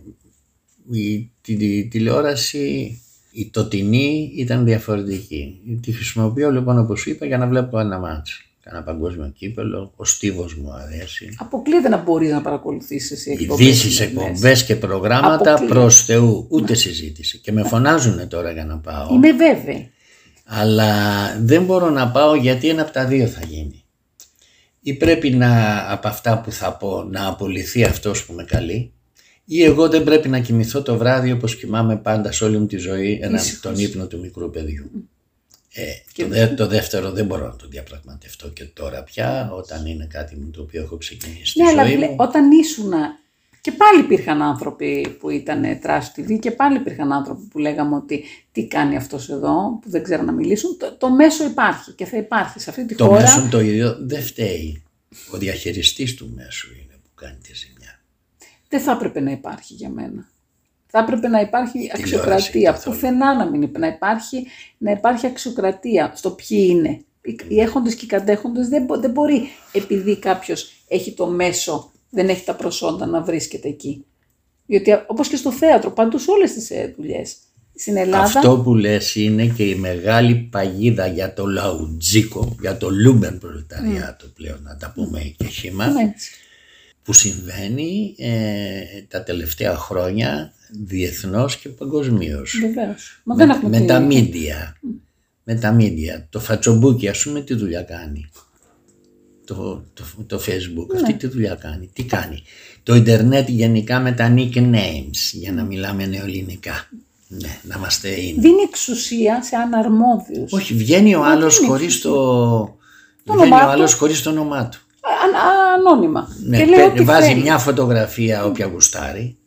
η, τη- τη- τηλεόραση, η τοτινή ήταν διαφορετική. Τη χρησιμοποιώ λοιπόν όπως είπα για να βλέπω ένα μάτς. Κάνα παγκόσμιο κύπελο, ο στίβος μου αρέσει. Αποκλείεται να μπορείς να παρακολουθήσεις εσύ εκπομπές Ειδήσεις, σημερινές. εκπομπές και προγράμματα Αποκλείεται. προς Θεού, ούτε συζήτηση. Και με φωνάζουν τώρα για να πάω. Είμαι βέβαιη. Αλλά δεν μπορώ να πάω γιατί ένα από τα δύο θα γίνει. Ή πρέπει να από αυτά που θα πω να απολυθεί αυτός που με καλεί ή εγώ δεν πρέπει να κοιμηθώ το βράδυ όπως κοιμάμαι πάντα σε όλη μου τη ζωή ένα, Ήσυχος. τον ύπνο του μικρού παιδιού. Ε, Και- το, δε- το δεύτερο δεν μπορώ να το διαπραγματευτώ και τώρα πια όταν είναι κάτι με το οποίο έχω ξεκινήσει στη Ναι, αλλά ζωή βλέ- μου. όταν ήσουν. Και πάλι υπήρχαν άνθρωποι που ήταν Trash TV και πάλι υπήρχαν άνθρωποι που λέγαμε ότι τι κάνει αυτός εδώ, που δεν ξέρουν να μιλήσουν. Το, το μέσο υπάρχει και θα υπάρχει σε αυτή τη Το χώρα. μέσο το ίδιο δεν φταίει. Ο διαχειριστής του μέσου είναι που κάνει τη ζημιά. Δεν θα έπρεπε να υπάρχει για μένα. Θα έπρεπε να υπάρχει τηλεόραση αξιοκρατία. καθόλου. Πουθενά να μην να υπάρχει, να υπάρχει αξιοκρατία στο ποιοι είναι. Οι- Οι έχοντες και οι κατέχοντες δεν, μπο- δεν μπορεί επειδή κάποιος έχει το μέσο, δεν έχει τα προσόντα να βρίσκεται εκεί. Διότι α- όπως και στο θέατρο, παντού σε όλες τις ε, δουλειές. Στην Ελλάδα, Αυτό που λες είναι και η μεγάλη παγίδα για το λαουτζίκο, για το λούμπεν προλεταριάτο πλέον να τα πούμε και χήμα, είναι έτσι. που συμβαίνει ε, τα τελευταία χρόνια διεθνώς και παγκοσμίως. Βεβαίως. Μα δεν Με, έχουμε με την- τα μίντια. Με τα μίντια. Το φατσομπούκι ας πούμε τι δουλειά κάνει. Το, το, το facebook Ναι. αυτή τι δουλειά κάνει. Τι κάνει. Το ίντερνετ γενικά με τα nicknames για να μιλάμε νεοελληνικά. Ναι, να είμαστε είναι. Δίνει εξουσία σε αναρμόδιους. Όχι, βγαίνει ο Μα άλλος τι είναι χωρίς εξουσία. το... Το Βγαίνει όνομά ο του. άλλος χωρίς το όνομά του. Α- α- ανώνυμα. Ναι, και λέει παι- ό,τι βάζει θέλει. μια φωτογραφία όποια γουστάρει,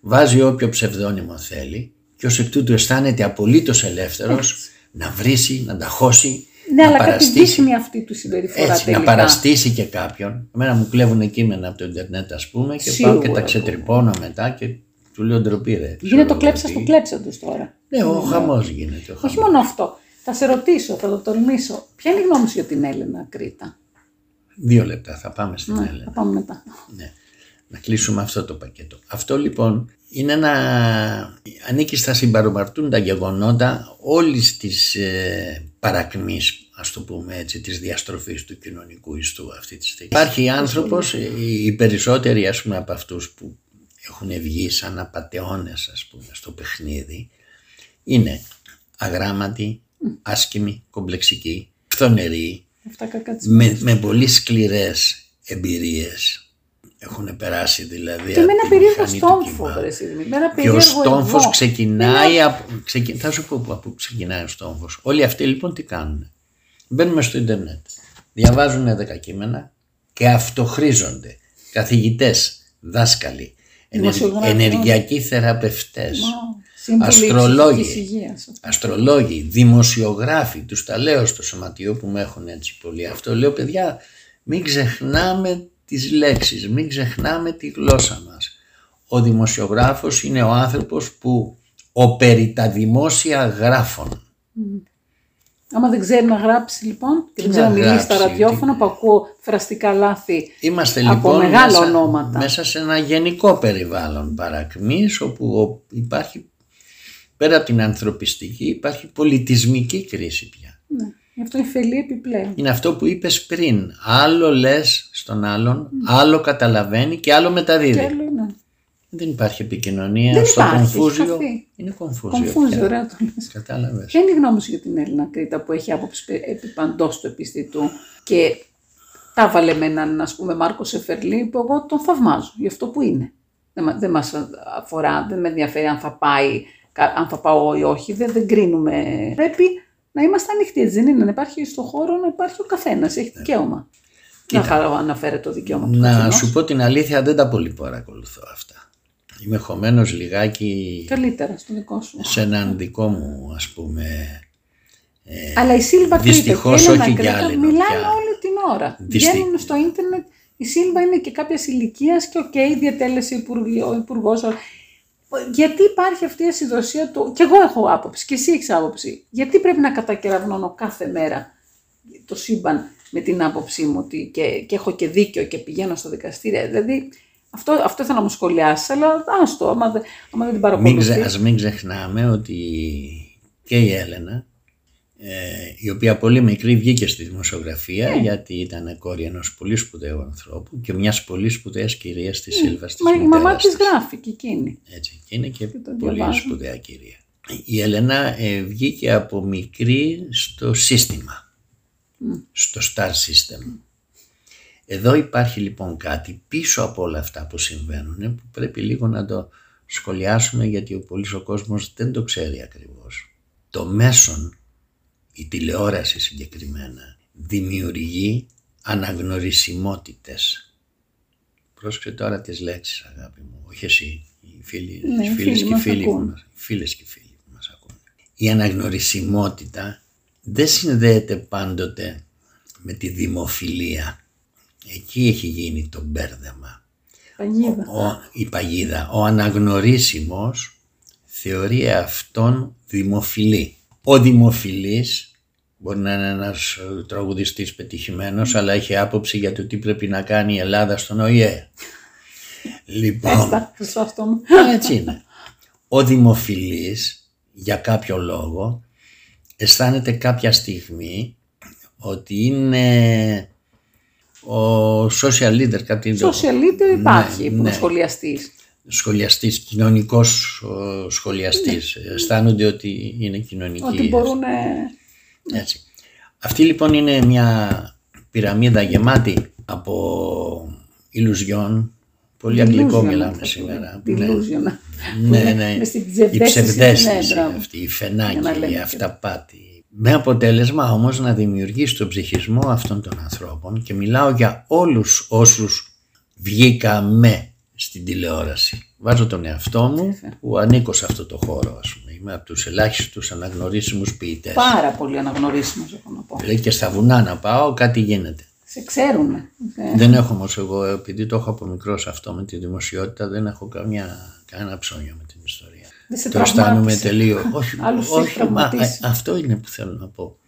βάζει όποιο ψευδόνυμο θέλει και ως εκ τούτου αισθάνεται απολύτως ελεύθερος να βρίσει, να τα χώσει, Ναι, να αλλά κάτι παραστήσει. δείχνει αυτή του συμπεριφορά Έτσι, τελικά. να παραστήσει και κάποιον. Εμένα μου κλέβουν κείμενα από το Ιντερνετ, ας πούμε, και πάω Σίγουρα, και τα εγώ. ξετρυπώνω μετά και του λέω ντροπή, ρε. Γίνεται το Ξέρω κλέψας εγώ στο τι. κλέψα του τώρα. Ναι, ο χαμός γίνεται. ο Όχι χαμός. μόνο αυτό. Θα σε ρωτήσω, θα το τολμήσω. Ποια είναι η γνώμη σου για την Έλενα Κρήτα; Δύο λεπτά, θα πάμε στην Ναι, Έλενα. θα πάμε μετά. Ναι. Να κλείσουμε αυτό το πακέτο. Αυτό λοιπόν είναι ένα... ανήκει στα συμπαρομαρτούντα γεγονότα όλης της ε, παρακμής, ας το πούμε έτσι, της διαστροφής του κοινωνικού ιστού αυτή τη στιγμή. Υπάρχει άνθρωπος, ε, οι περισσότεροι ας πούμε από αυτούς που έχουν βγει σαν απατεώνες ας πούμε στο παιχνίδι, είναι αγράμματοι, άσκημοι, κομπλεξικοί, φθονεροί, Αυτά κακά της με, με πολύ σκληρές εμπειρίες. Έχουν περάσει δηλαδή Και με από ένα τη περίεργο μηχανή του στόμφο, κύμα. βρε Σίδημη, με ένα Και ο περίεργο στόμφος εγώ. ξεκινάει από... ξεκι- Θα σου πω από πού ξεκινάει ο στόμφος. Όλοι αυτοί λοιπόν τι κάνουν. Μπαίνουν στο ίντερνετ, διαβάζουν δέκα κείμενα και αυτοχρίζονται. Καθηγητές, δάσκαλοι, ενεργ- Δημοσιογράφοι. ενεργειακοί θεραπευτές, Σύμβουλοι αστρολόγοι. ψυχικής υγείας. αστρολόγοι, δημοσιογράφοι, τους τα λέω στο σωματιό που με έχουν έτσι πολύ αυτό. Λέω παιδιά μην ξεχνάμε τις λέξεις, μην ξεχνάμε τη γλώσσα μας. Ο δημοσιογράφος είναι ο άνθρωπος που ο περί τα δημόσια γράφων. Άμα δεν ξέρει να γράψει λοιπόν και δεν Τι ξέρει να να μιλήσει στα γράψει, ραδιόφωνα τι- που ακούω φραστικά λάθη Είμαστε από λοιπόν μεγάλα μέσα, ονόματα. μέσα σε ένα γενικό περιβάλλον παρακμής όπου ο- υπάρχει πέρα από την ανθρωπιστική υπάρχει πολιτισμική κρίση πια. Ναι. Γι' αυτό η φελή επιπλέον. Είναι αυτό που είπες πριν. Άλλο λες στον άλλον, άλλο καταλαβαίνει και άλλο μεταδίδει. Και άλλο είναι. Δεν υπάρχει επικοινωνία Δεν στο υπάρχει, έχει κομφούζιο. χαθεί. Είναι κομφούζιο. Κομφούζι, πια. ωραία το λες. Κατάλαβες. Ποια είναι η γνώμη σου για την Έλληνα Κρήτα που έχει άποψη πε- επί παντός του επιστητού και τα βάλε με έναν ας πούμε Μάρκο Σεφερλί που εγώ τον θαυμάζω για αυτό που είναι. Δεν, μα- δεν μας αφορά, δεν με ενδιαφέρει αν θα πάει, κα- αν θα πάω ή όχι, δεν, δεν κρίνουμε. Πρέπει να είμαστε ανοιχτοί, έτσι δεν είναι, να υπάρχει στον χώρο να υπάρχει ο καθένας, έχει δικαίωμα. Να χαρά αναφέρεται το δικαίωμα του Να καθενός. σου πω την αλήθεια, δεν τα πολύ παρακολουθώ αυτά. Είμαι χωμένος λιγάκι Καλύτερα στο δικό σου. σε έναν δικό μου ας πούμε Αλλά η Σίλβα Κρήτα δυστυχώς και η Έλενα όχι Κρήτα γυάλινο μιλάνε πια. όλη την ώρα. Δυστι- Βγαίνουν στο ίντερνετ. Η Σίλβα είναι και κάποιας ηλικίας και οκ, διατέλεσε υπουργός, υπουργός. Γιατί υπάρχει αυτή η ασυδοσία του. Και εγώ έχω άποψη και εσύ έχεις άποψη. Γιατί πρέπει να κατακεραυνώνω κάθε μέρα το σύμπαν με την άποψή μου ότι και, και έχω και δίκιο και πηγαίνω στο δικαστήριο. Δηλαδή αυτό, αυτό ήθελα να μου σχολιάσει, αλλά άστο, άμα, δεν- άμα δεν την μην, παρακολουθείς. ξε, ας μην ξεχνάμε ότι και η Έλενα ε, η οποία πολύ μικρή βγήκε στη δημοσιογραφία Ναι. γιατί ήταν κόρη ενός πολύ σπουδαίου ανθρώπου και μιας πολύ σπουδαίας κυρίας της Σίλβας της Μα η μαμά μητέρας της γράφει και εκείνη. Έτσι, και είναι και το πολύ διαβάζω. σπουδαία κυρία. Η Έλενα ε, βγήκε από μικρή στο σύστημα, στο star system. Εδώ υπάρχει λοιπόν κάτι πίσω από όλα αυτά που συμβαίνουν που πρέπει λίγο να το σχολιάσουμε γιατί ο πολύς ο κόσμος δεν το ξέρει ακριβώς. Το μέσον, η τηλεόραση συγκεκριμένα, δημιουργεί αναγνωρισιμότητες. Πρόσεξε τώρα τις λέξεις αγάπη μου, όχι εσύ, οι φίλοι, Ναι, οι οι φίλες φίλοι και οι μας φίλοι που ακούν. μας, οι φίλες και οι φίλοι που μας ακούν. Η αναγνωρισιμότητα δεν συνδέεται πάντοτε με τη δημοφιλία. Εκεί έχει γίνει το μπέρδεμα. Παγίδα. Ο, η παγίδα. Ο αναγνωρίσιμος θεωρεί αυτόν δημοφιλή. Ο δημοφιλής μπορεί να είναι ένας ε, τραγουδιστής πετυχημένος αλλά έχει άποψη για το τι πρέπει να κάνει η Ελλάδα στον ΟΗΕ. *laughs* Λοιπόν, Έστα, Χρυσόστομο. έτσι είναι. Ο δημοφιλής για κάποιο λόγο αισθάνεται κάποια στιγμή ότι είναι ο social leader κάτι Social leader υπάρχει Ναι, που είναι ναι. σχολιαστής. σχολιαστής, κοινωνικός ο, σχολιαστής. Αισθάνονται ότι είναι κοινωνικοί. Ναι. Ότι μπορούν. Έτσι. Αυτή λοιπόν είναι μια πυραμίδα γεμάτη από ηλουζιών. Πολύ αγγλικό μιλάμε σήμερα. Ναι. Delusion. Ναι, ναι. Μες στην Η ψευδέστηση. ψευδέστηση Ναι, μπράβο. αυτή, η Για φενάκι, να λέμε η και- αυταπάτη. Με αποτέλεσμα όμως να δημιουργήσει τον ψυχισμό αυτών των ανθρώπων και μιλάω για όλους όσους βγήκαμε στην τηλεόραση. Βάζω τον εαυτό μου που ανήκω σε αυτό το χώρο ας πούμε. Είμαι από τους ελάχιστους αναγνωρίσιμους ποιητές. Πάρα πολύ αναγνωρίσιμος, έχω να πω. Λέει και στα βουνά να πάω κάτι γίνεται. Σε ξέρουν. Ε, Δεν έχω όμως εγώ, επειδή το έχω από μικρός αυτό με τη δημοσιότητα, δεν έχω καμιά, κανένα ψώνιο με την ιστορία. Δεν σε το αισθάνομαι τραυμάτισε. τελείως. *laughs* όχι, Άλλους σε έχει όχι μα, τραυματίσει. ε, αυτό είναι που θέλω να πω.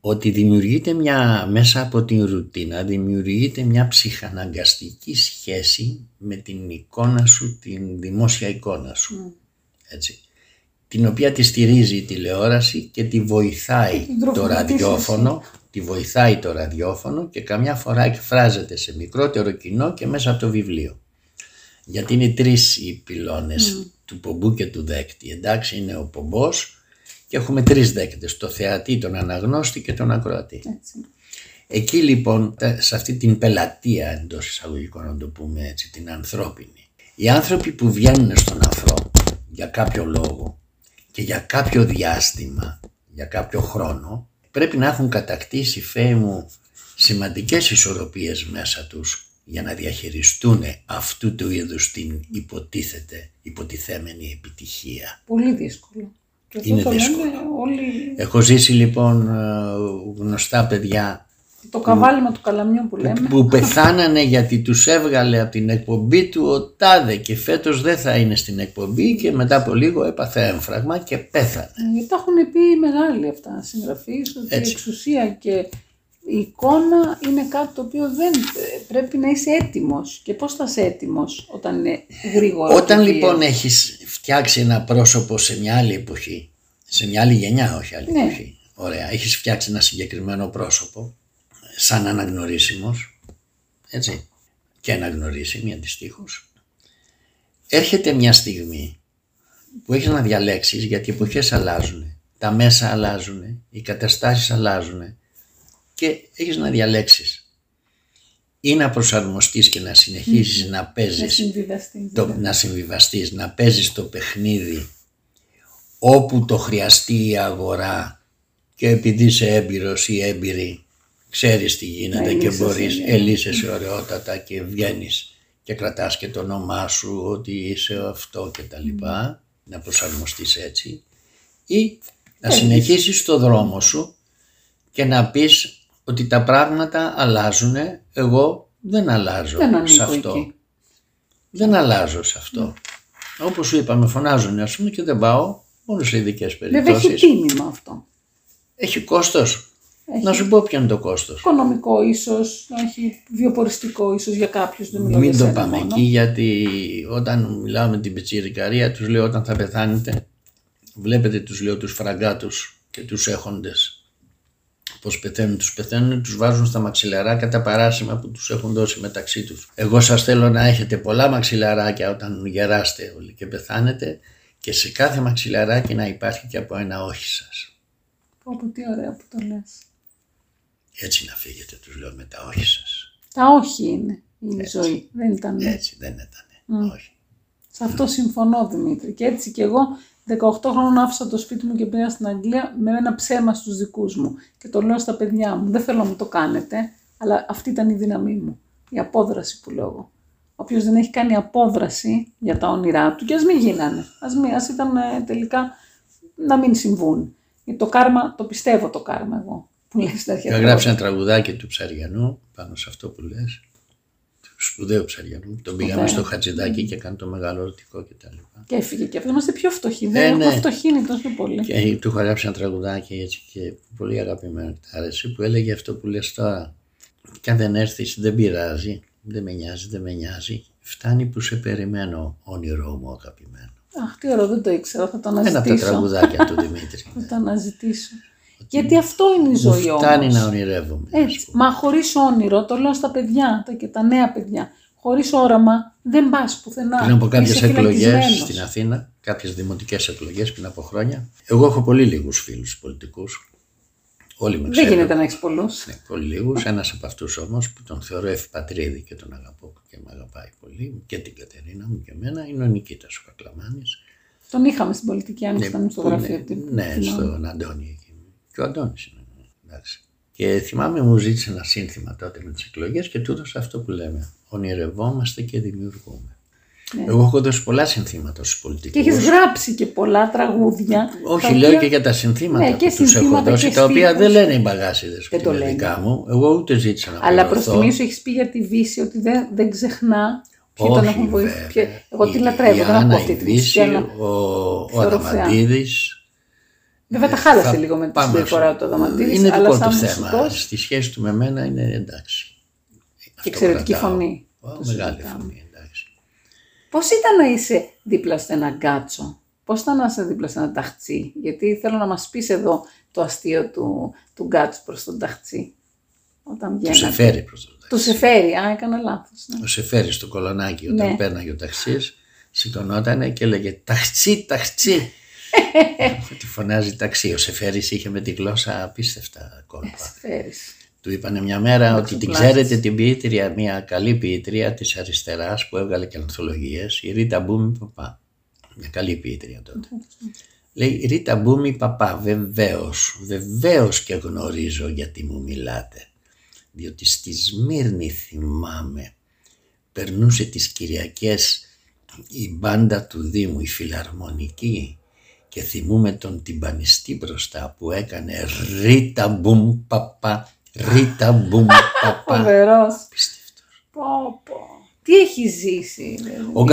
Ότι δημιουργείται μια, μέσα από την ρουτίνα, δημιουργείται μια ψυχαναγκαστική σχέση με την εικόνα σου, την δημόσια εικόνα σου. Έτσι. Την οποία τη στηρίζει η τηλεόραση και τη βοηθάει την το τροφοδοτήσει ραδιόφωνο, τη βοηθάει το ραδιόφωνο και καμιά φορά εκφράζεται σε μικρότερο κοινό και μέσα από το βιβλίο. Γιατί είναι τρεις οι πυλώνες του πομπού και του δέκτη. Εντάξει, είναι ο πομπός και έχουμε τρεις δέκτες, το θεατή, τον αναγνώστη και τον ακροατή. Έτσι. Εκεί λοιπόν, τα- σε αυτή την πελατεία εντός εισαγωγικών να το πούμε έτσι, την ανθρώπινη. Οι άνθρωποι που βγαίνουν στον αφρό για κάποιο λόγο και για κάποιο διάστημα, για κάποιο χρόνο, πρέπει να έχουν κατακτήσει, φέη μου, σημαντικές ισορροπίες μέσα τους για να διαχειριστούν αυτού του είδους την υποτίθεται, υποτιθέμενη επιτυχία. Πολύ δύσκολο. Και αυτό Είναι το δύσκολο. λένε όλοι. Έχω ζήσει λοιπόν ε, γνωστά παιδιά Το καβάλιμα του καλαμιού που λέμε. που πεθάνανε γιατί τους έβγαλε από την εκπομπή του ο Τάδε και φέτος δεν θα είναι στην εκπομπή και μετά από λίγο έπαθε έμφραγμα και πέθανε. Ε, Γιατί τα έχουν πει οι μεγάλοι αυτά συγγραφείς ότι Έτσι. η εξουσία και η εικόνα είναι κάτι το οποίο δεν ε, πρέπει να είσαι έτοιμος. Και πώς θα είσαι έτοιμος όταν είναι γρήγορο. Όταν και λοιπόν βίαιο. έχεις φτιάξει ένα πρόσωπο σε μια άλλη εποχή, σε μια άλλη γενιά όχι άλλη Ναι. εποχή, ωραία, έχεις φτιάξει ένα συγκεκριμένο πρόσωπο σαν αναγνωρίσιμος, έτσι, και αναγνωρίσιμη αντιστοίχως, έρχεται μια στιγμή που έχεις να διαλέξεις γιατί οι εποχές αλλάζουν, τα μέσα αλλάζουν, οι καταστάσεις αλλάζουν και έχεις να διαλέξεις ή να προσαρμοστείς και να συνεχίσεις να να παίζεις συμβιβαστείς. το, δηλαδή. να συμβιβαστείς, να παίζεις το παιχνίδι όπου το χρειαστεί η αγορά και επειδή είσαι έμπειρος ή έμπειρη ξέρεις τι γίνεται και ελύσεσαι, μπορείς, ναι. ελύσεσαι ωραιότατα και βγαίνεις και κρατάς και το όνομά σου ότι είσαι αυτό και τα λοιπά, να προσαρμοστείς έτσι ή να συνεχίσεις το δρόμο σου και να πεις ότι τα πράγματα αλλάζουν, εγώ δεν αλλάζω Δεν σε ανήκω αυτό. εκεί. Δεν αλλάζω σε αυτό. Όπως σου είπα, με φωνάζουν ας πούμε και δεν πάω μόνο σε ειδικές Βέβαια έχει περιπτώσεις. τίμημα αυτό. Έχει κόστος. Έχει Να σου πω ποιο είναι το κόστος. οικονομικό ίσως, έχει βιοποριστικό ίσως για κάποιους, δεν μιλάω Μην για το σένα πάμε μόνο. εκεί γιατί όταν μιλάω με την πιτσιρικαρία τους λέω όταν θα πεθάνετε βλέπετε τους λέω τους φραγκάτους και τους έχοντες πως πεθαίνουν τους πεθαίνουν τους βάζουν στα μαξιλαράκια τα παράσημα που τους έχουν δώσει μεταξύ τους εγώ σας θέλω να έχετε πολλά μαξιλαράκια όταν γεράστε όλοι και πεθάνετε και σε κάθε μαξιλαράκι να υπάρχει και από ένα όχι σας Πω, πω, τι ωραία που το λες. έτσι να φύγετε τους λέω με τα όχι σας Τα όχι είναι η ζωή. Δεν ήταν. έτσι δεν ήταν όχι Σε αυτό συμφωνώ Δημήτρη. Και έτσι κι εγώ 18 χρόνων άφησα το σπίτι μου και πήγα στην Αγγλία με ένα ψέμα στους δικούς μου. Και το λέω στα παιδιά μου. Δεν θέλω να μου το κάνετε, αλλά αυτή ήταν η δύναμή μου. Η απόδραση που λέω εγώ. Όποιος δεν έχει κάνει απόδραση για τα όνειρά του, και ας μην γίνανε. Ας, μην, ας ήταν ε, τελικά να μην συμβούν. Γιατί το κάρμα, το πιστεύω το κάρμα εγώ. Που λέει στην αρχή. Είχα γράψει ένα τραγουδάκι του Ψαριανού πάνω σε αυτό που λες του σπουδαίου Ψαριανού τον πήγαμε Σπουδαίο. στο Χατζηδάκι και έκανε το μεγάλο ερωτικό και τα λοιπά Και έφυγε και αυτό. Είμαστε πιο φτωχοί. Ε, Δεν έχουμε ναι. φτωχύνει τόσο πολύ. και του είχα γράψει ένα τραγουδάκι έτσι και πολύ αγαπημένο και τ' άρεσε που έλεγε αυτό που λες τώρα και αν δεν έρθεις δεν πειράζει δεν με νοιάζει, δεν με νοιάζει φτάνει που σε περιμένω όνειρό μου αγαπημένο Αχ, τι ωραίο, δεν το ήξερα. Θα το ένα από τα αναζητήσω. τραγουδάκια του *laughs* Δημήτρη Θα το αναζητήσω. Γιατί αυτό είναι η μου ζωή φτάνει όμως. να ονειρεύομαι ας Έτσι. πούμε. Μα χωρίς όνειρο, το λέω στα παιδιά τα και τα νέα παιδιά. Χωρίς όραμα δεν πας πουθενά. Πριν από κάποιες Είσαι εκλογές φυλακισμένος. στην Αθήνα, κάποιες δημοτικές εκλογές πριν από χρόνια, εγώ έχω πολύ λίγους φίλους πολιτικούς. Όλοι με Δεν ξέρουν. γίνεται να έχεις πολλούς. Ναι, πολύ λίγους. Ένας από αυτούς όμως που τον θεωρώ ευπατρίδη και τον αγαπώ και με αγαπάει πολύ, και την Κατερίνα μου και εμένα, είναι ο Νικήτας ο Κακλαμάνη. Τον είχαμε στην πολιτική, αν ήσταν στο γραφείο του. Ναι, στον Αντώνη εκεί. Και ο Αντώνης είναι. Εντάξει. Και θυμάμαι μου ζήτησε ένα σύνθημα τότε με τις εκλογές και του έδωσα αυτό που λέμε. Ονειρευόμαστε και δημιουργούμε. Ναι. Εγώ έχω δώσει πολλά συνθήματα στους πολιτικούς. Και έχεις γράψει και πολλά τραγούδια. Όχι, τα λέω οποία- και για τα συνθήματα Ναι, και που τους έχω συνθήματα δώσει, και τα οποία στίχους. δεν λένε οι μπαγάσιδες Δεν που το είναι λένε. δικά μου. Εγώ ούτε ζήτησα να Αλλά προς πληρωθώ. τιμή σου έχεις πει για τη Δύση ότι δεν, δεν ξεχνά Ποιοι τον Όχι, έχουν βοηθήσει. βέβαια. Ποιοι- Εγώ τη Η- λατρεύω, η δεν Άννα ακούω αυτή τη Ιδίση, μουσική. αλλά- Ο, ο θεωρώ θεά. Αδαμαντίδης. Βέβαια τα χάλασε Θα λίγο με τη πάμε συμπεριφορά στο- του Αδαμαντίδης, Είναι αλλά δικό σαν του θέμα. μουσικός Στη σχέση του με μένα είναι εντάξει. και Αυτό εξαιρετική κρατάω. φωνή. Ω, Το μεγάλη συζητάμε. φωνή, εντάξει. Πώς ήταν να είσαι δίπλα σε ένα γκάτσο, πώς ήταν να είσαι δίπλα σε ένα ταχτσί, γιατί θέλω να μας πεις εδώ το αστείο του, του γκάτσου προς τον ταχτσί. Όταν Του βγαίνατε. σε φέρει προς το ταξί. Του σε φέρει, α, έκανα λάθος. Ναι. Ο σε φέρει στο κολονάκι όταν Ναι. πέρναγε ο ταξής, σηκωνότανε και έλεγε ταξί, ταξί. Ότι φωνάζει ταξί. Ο Σεφέρης είχε με τη γλώσσα απίστευτα κόλπα. Σε φέρεις. Του είπανε μια μέρα Να ότι την ξεπλάσεις. ξέρετε την ποιήτρια, μια καλή ποιήτρια της αριστεράς που έβγαλε και ανθολογίες, η Ρίτα Μπούμη Παπά. Μια καλή ποιήτρια τότε. Λέει Ρίτα Μπούμη Παπά, βεβαίως, βεβαίως και γνωρίζω γιατί μου μιλάτε. Διότι στη Σμύρνη θυμάμαι, περνούσε τις Κυριακές η μπάντα του Δήμου, η φιλαρμονική και θυμούμε τον τυμπανιστή μπροστά που έκανε Ρίτα Μπουμ Παπά, Ρίτα Μπουμ *laughs* Παπά. Φοβερός. Απίστευτο. Πω, πω. Τι έχει ζήσει. δηλαδή. Ο